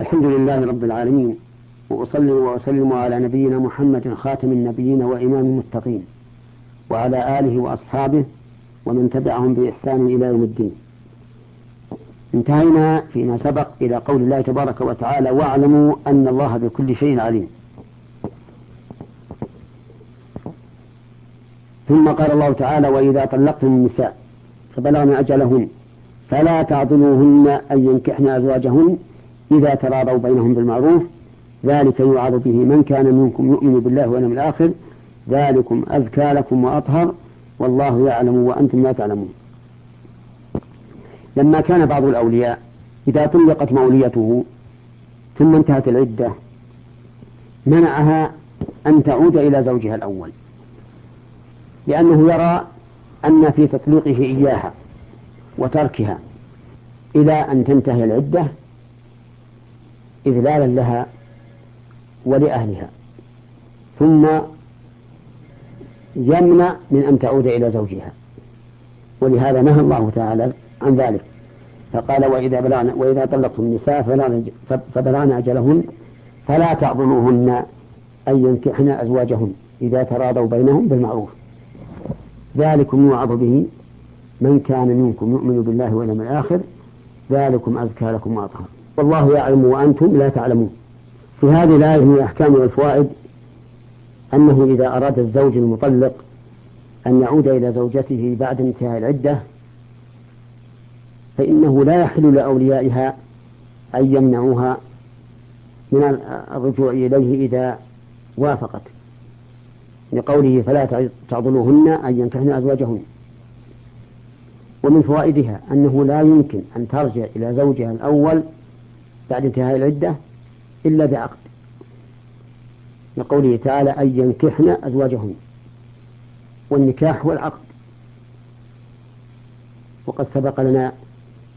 الحمد لله رب العالمين وأصلي وأسلم على نبينا محمد خاتم النبيين وإمام المتقين وعلى آله وأصحابه ومن تبعهم بإحسان إلى يوم الدين. انتهينا فيما سبق إلى قول الله تبارك وتعالى واعلموا أن الله بكل شيء عليم ثم قال الله تعالى وإذا طلقتم النساء فبلغن أجلهن فلا تعضلوهن أن ينكحن أزواجهن إذا تراضوا بينهم بالمعروف ذلك يوعظ به من كان منكم يؤمن بالله واليوم الآخر. ذلكم أزكى لكم وأطهر. والله يعلم وأنتم لا تعلمون. لما كان بعض الأولياء إذا طلقت موليته ثم انتهت العدة منعها أن تعود إلى زوجها الأول لأنه يرى أن في تطليقه إياها وتركها إلى أن تنتهي العدة. إذلالا لها ولأهلها. ثم يمنع من أن تعود إلى زوجها. ولهذا نهى الله تعالى عن ذلك. فقال وإذا بلغنا وإذا طلقتم النساء فبلغن أجلهن فلا تعضلوهن أن ينكحن أزواجهن إذا تراضوا بينهم بالمعروف. ذلكم يوعظ به من كان منكم يؤمن بالله واليوم الآخر. ذلكم أزكى لكم وأطهر. والله يعلم وأنتم لا تعلمون. في هذه الآية من الأحكام والفوائد أنه إذا أراد الزوج المطلق أن يعود إلى زوجته بعد انتهاء العدة فإنه لا يحل لأوليائها أن يمنعوها من الرجوع إليه إذا وافقت. لقوله فلا تعضلوهن أن ينكحن أزواجهن. ومن فوائدها أنه لا يمكن أن ترجع إلى زوجها الأول بعد انتهاء العدة إلا بعقد. لقوله تعالى أن ينكحن أزواجهن والنكاح هو العقد وقد سبق لنا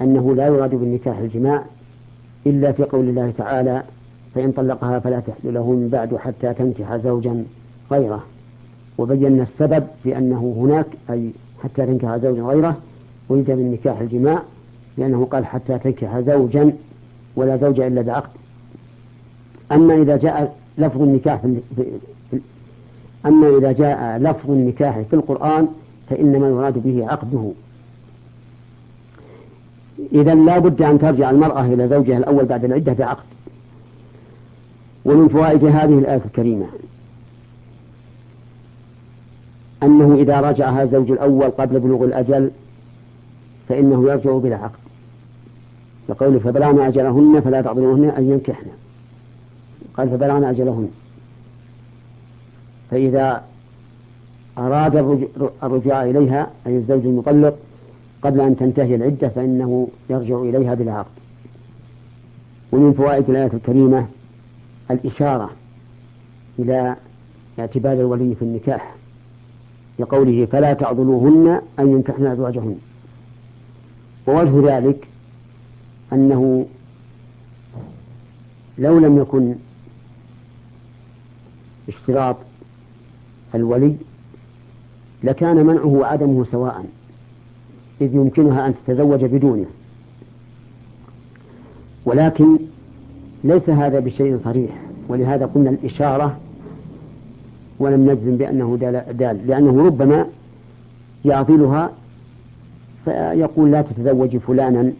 أنه لا يراد بالنكاح الجماع إلا في قول الله تعالى فإن طلقها فلا تحل له من بعد حتى تنكح زوجا غيره. وبينا السبب في أنه هناك أي حتى تنكح زوجا غيره ولد من نكاح الجماع لأنه قال حتى تنكح زوجا ولا زوج إلا بعقد أما إذا جاء لفظ النكاح في أما إذا جاء لفظ النكاح في القرآن فإنما يراد به عقده. إذا لا بد أن ترجع المرأة إلى زوجها الأول بعد العدة بعقد. ومن فوائد هذه الآية الكريمة أنه إذا رجعها الزوج الأول قبل بلوغ الأجل فإنه يرجع بلا عقد. لقوله فبلغن أجلهن فلا تعضلوهن أن ينكحن. قال فبلغن أجلهن. فإذا أراد الرجوع إليها أي الزوج المطلق قبل أن تنتهي العدة فإنه يرجع إليها بلا عقد. ومن فوائد الآية الكريمة الإشارة إلى اعتبار الولي في النكاح لقوله فلا تعضلوهن أن ينكحن أزواجهن. ووجه ذلك أنه لو لم يكن اشتراط الولي لكان منعه وعدمه سواء إذ يمكنها أن تتزوج بدونه. ولكن ليس هذا بشيء صريح ولهذا قلنا الإشارة ولم نجزم بأنه دال لأنه ربما يعضلها فيقول لا تتزوجي فلانا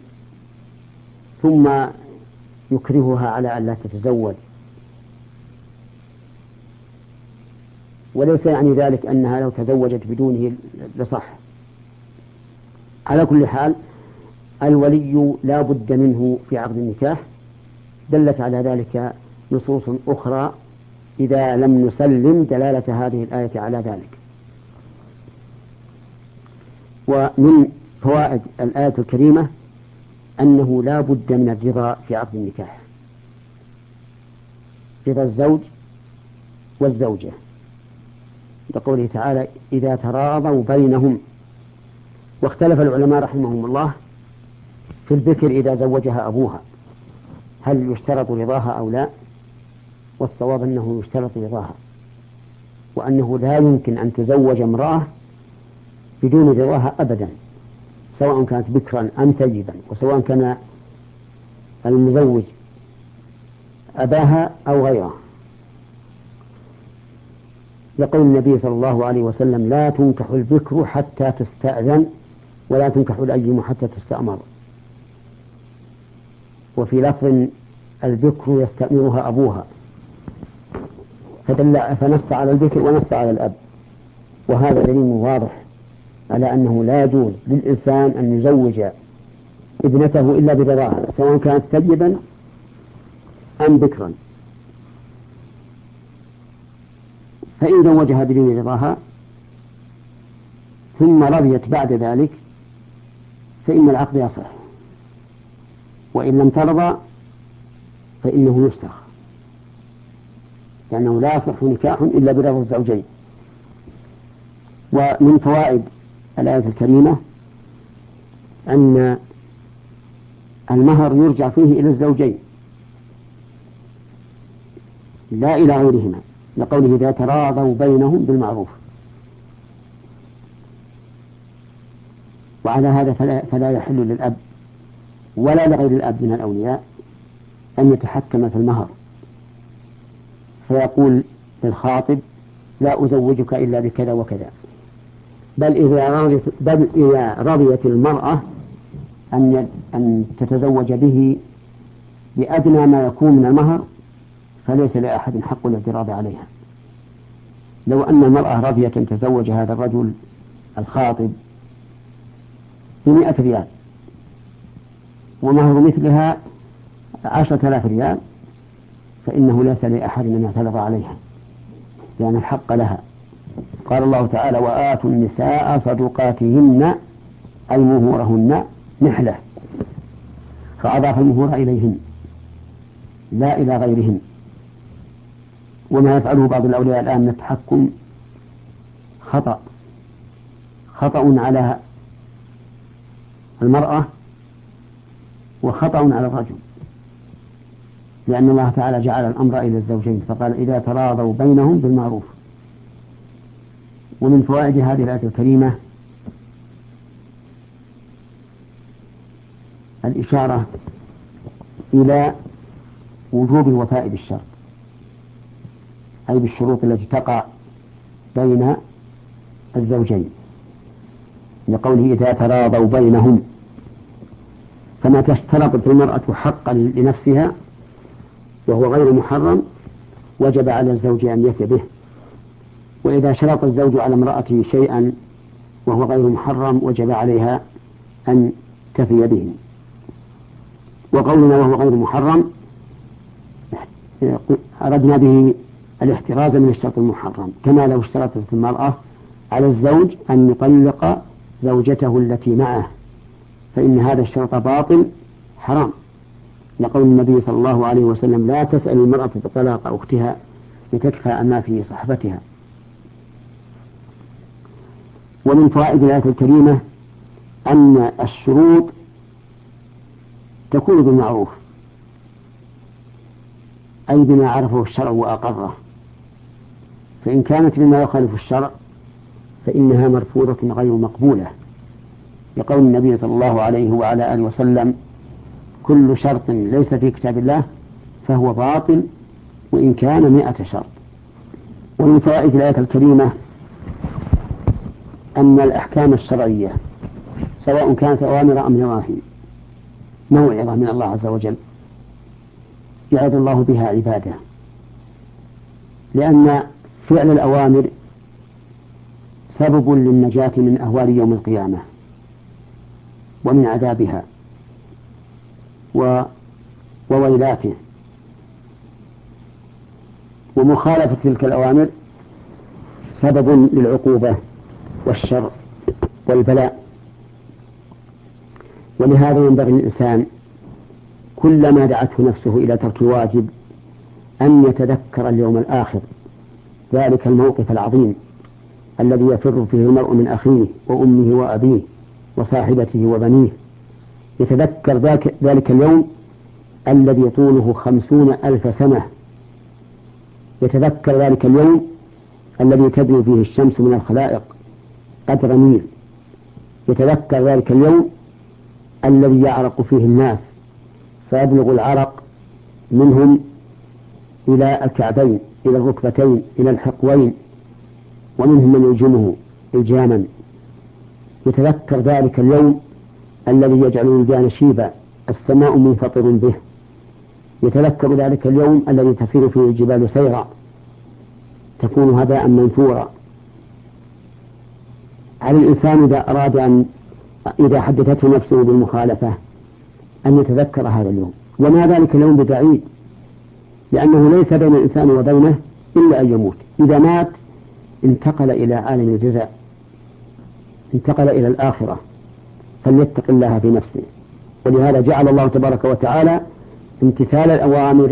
ثم يكرهها على أن لا تتزوج. وليس يعني ذلك أنها لو تزوجت بدونه لصح. على كل حال الولي لا بد منه في عقد النكاح. دلت على ذلك نصوص أخرى إذا لم نسلم دلالة هذه الآية على ذلك. ومن فوائد الآية الكريمة أنه لا بد من الرضا في عقد النكاح. رضا الزوج والزوجة. لقوله تعالى إذا تراضوا بينهم. واختلف العلماء رحمهم الله في البكر إذا زوجها أبوها. هل يشترط رضاها أو لا؟ والصواب أنه يشترط رضاها. وأنه لا يمكن أن تزوج امرأة بدون رضاها أبدا. سواء كانت بكرا أم ثيبا وسواء كان المزوج أباها أو غيره. يقول النبي صلى الله عليه وسلم لا تنكح البكر حتى تستأذن ولا تنكح الأيم حتى تستأمر. وفي لفظ البكر يستأمرها أبوها. فدل فنص على البكر ونص على الأب. وهذا دليل واضح. على أنه لا يجوز للإنسان أن يزوج ابنته إلا برضاها سواء كانت ثيبا أم بكرا. فإن زوجها بدون رضاها ثم رضيت بعد ذلك فإن العقد يصح. وإن لم ترضى فإنه يفسخ لأنه لا يصح نكاح إلا برضا الزوجين. ومن فوائد الآية الكريمة أن المهر يرجع فيه إلى الزوجين. لا إلى غيرهما. لقوله إذا تراضوا بينهم بالمعروف. وعلى هذا فلا, فلا يحل للأب ولا لغير الأب من الأولياء أن يتحكم في المهر. فيقول للخاطب لا أزوجك إلا بكذا وكذا. بل إذا رضيت بل إذا رضيت المرأة أن أن تتزوج به بأدنى ما يكون من المهر فليس لأحد حق الاعتراض عليها. لو أن المرأة رضيت أن تزوج هذا الرجل الخاطب بمئة ريال ومهر مثلها عشرة آلاف ريال فإنه ليس لأحد أن يعترض عليها لأن الحق لها. قال الله تعالى وآتوا النساء صدقاتهن أي مهورهن نحلة. فأضاف المهور إليهن. لا إلى غيرهن. وما يفعله بعض الأولياء الآن من التحكم خطأ. خطأ على المرأة وخطأ على الرجل. لأن الله تعالى جعل الأمر إلى الزوجين فقال إذا تراضوا بينهم بالمعروف. ومن فوائد هذه الآية الكريمة الإشارة إلى وجوب الوفاء بالشرط أي بالشروط التي تقع بين الزوجين لقوله إذا تراضوا بينهم فما تشترط المرأة حقا لنفسها وهو غير محرم وجب على الزوج أن يفي به. وإذا شرط الزوج على امرأته شيئا وهو غير محرم وجب عليها أن تفي به. وقولنا وهو غير محرم أردنا به الاحتراز من الشرط المحرم. كما لو اشترطت المرأة على الزوج أن يطلق زوجته التي معه فإن هذا الشرط باطل حرام. لقول النبي صلى الله عليه وسلم لا تسأل المرأة بطلاق أختها لتكفى أما في صحبتها ومن فوائد الآية الكريمة أن الشروط تكون بالمعروف أي بما عرفه الشرع وأقره. فإن كانت بما يخالف الشرع فإنها مرفوضة غير مقبولة. لقول النبي صلى الله عليه وعلى آله وسلم كل شرط ليس في كتاب الله فهو باطل وإن كان مئة شرط. ومن فوائد الآية الكريمة أن الأحكام الشرعية سواء كانت أوامر أم نواهي موعظة من الله عز وجل يعظ الله بها عباده. لأن فعل الأوامر سبب للنجاة من أهوال يوم القيامة ومن عذابها و وويلاته. ومخالفة تلك الأوامر سبب للعقوبة. والشر والبلاء. ولهذا ينبغي للإنسان كلما دعته نفسه إلى ترك الواجب أن يتذكر اليوم الآخر ذلك الموقف العظيم الذي يفر فيه المرء من أخيه وأمه وأبيه وصاحبته وبنيه. يتذكر ذلك, ذلك اليوم الذي طوله خمسون ألف سنة. يتذكر ذلك اليوم الذي تدنو فيه الشمس من الخلائق قدر ميل يتذكر ذلك اليوم الذي يعرق فيه الناس فيبلغ العرق منهم إلى الكعبين إلى الركبتين إلى الحقوين ومنهم من يلجمه إلجاما. يتذكر ذلك اليوم الذي يجعل الولدان شيبا السماء منفطر به. يتذكر ذلك اليوم الذي تسير فيه الجبال سيرا تكون هباء منثورا. على الإنسان إذا أراد أن إذا حدثته نفسه بالمخالفة أن يتذكر هذا اليوم. وما ذلك اليوم ببعيد لأنه ليس بين الإنسان وبينه إلا أن يموت. إذا مات انتقل إلى عالم الجزاء انتقل إلى الآخرة فليتق الله في نفسه. ولهذا جعل الله تبارك وتعالى امتثال الأوامر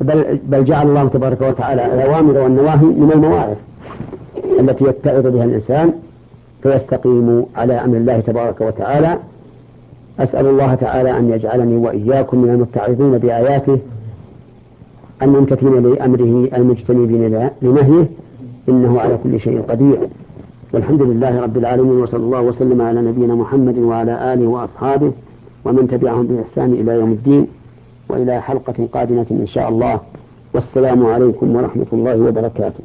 بل, بل جعل الله تبارك وتعالى الأوامر والنواهي من المواعظ التي يتعظ بها الإنسان. فيستقيم على أمر الله تبارك وتعالى. أسأل الله تعالى أن يجعلني وإياكم من المتعظين بآياته الممتثلين لأمره المجتنبين لنهيه إنه على كل شيء قدير. والحمد لله رب العالمين وصلى الله وسلم على نبينا محمد وعلى آله وأصحابه ومن تبعهم بإحسان إلى يوم الدين. وإلى حلقة قادمة إن شاء الله. والسلام عليكم ورحمة الله وبركاته.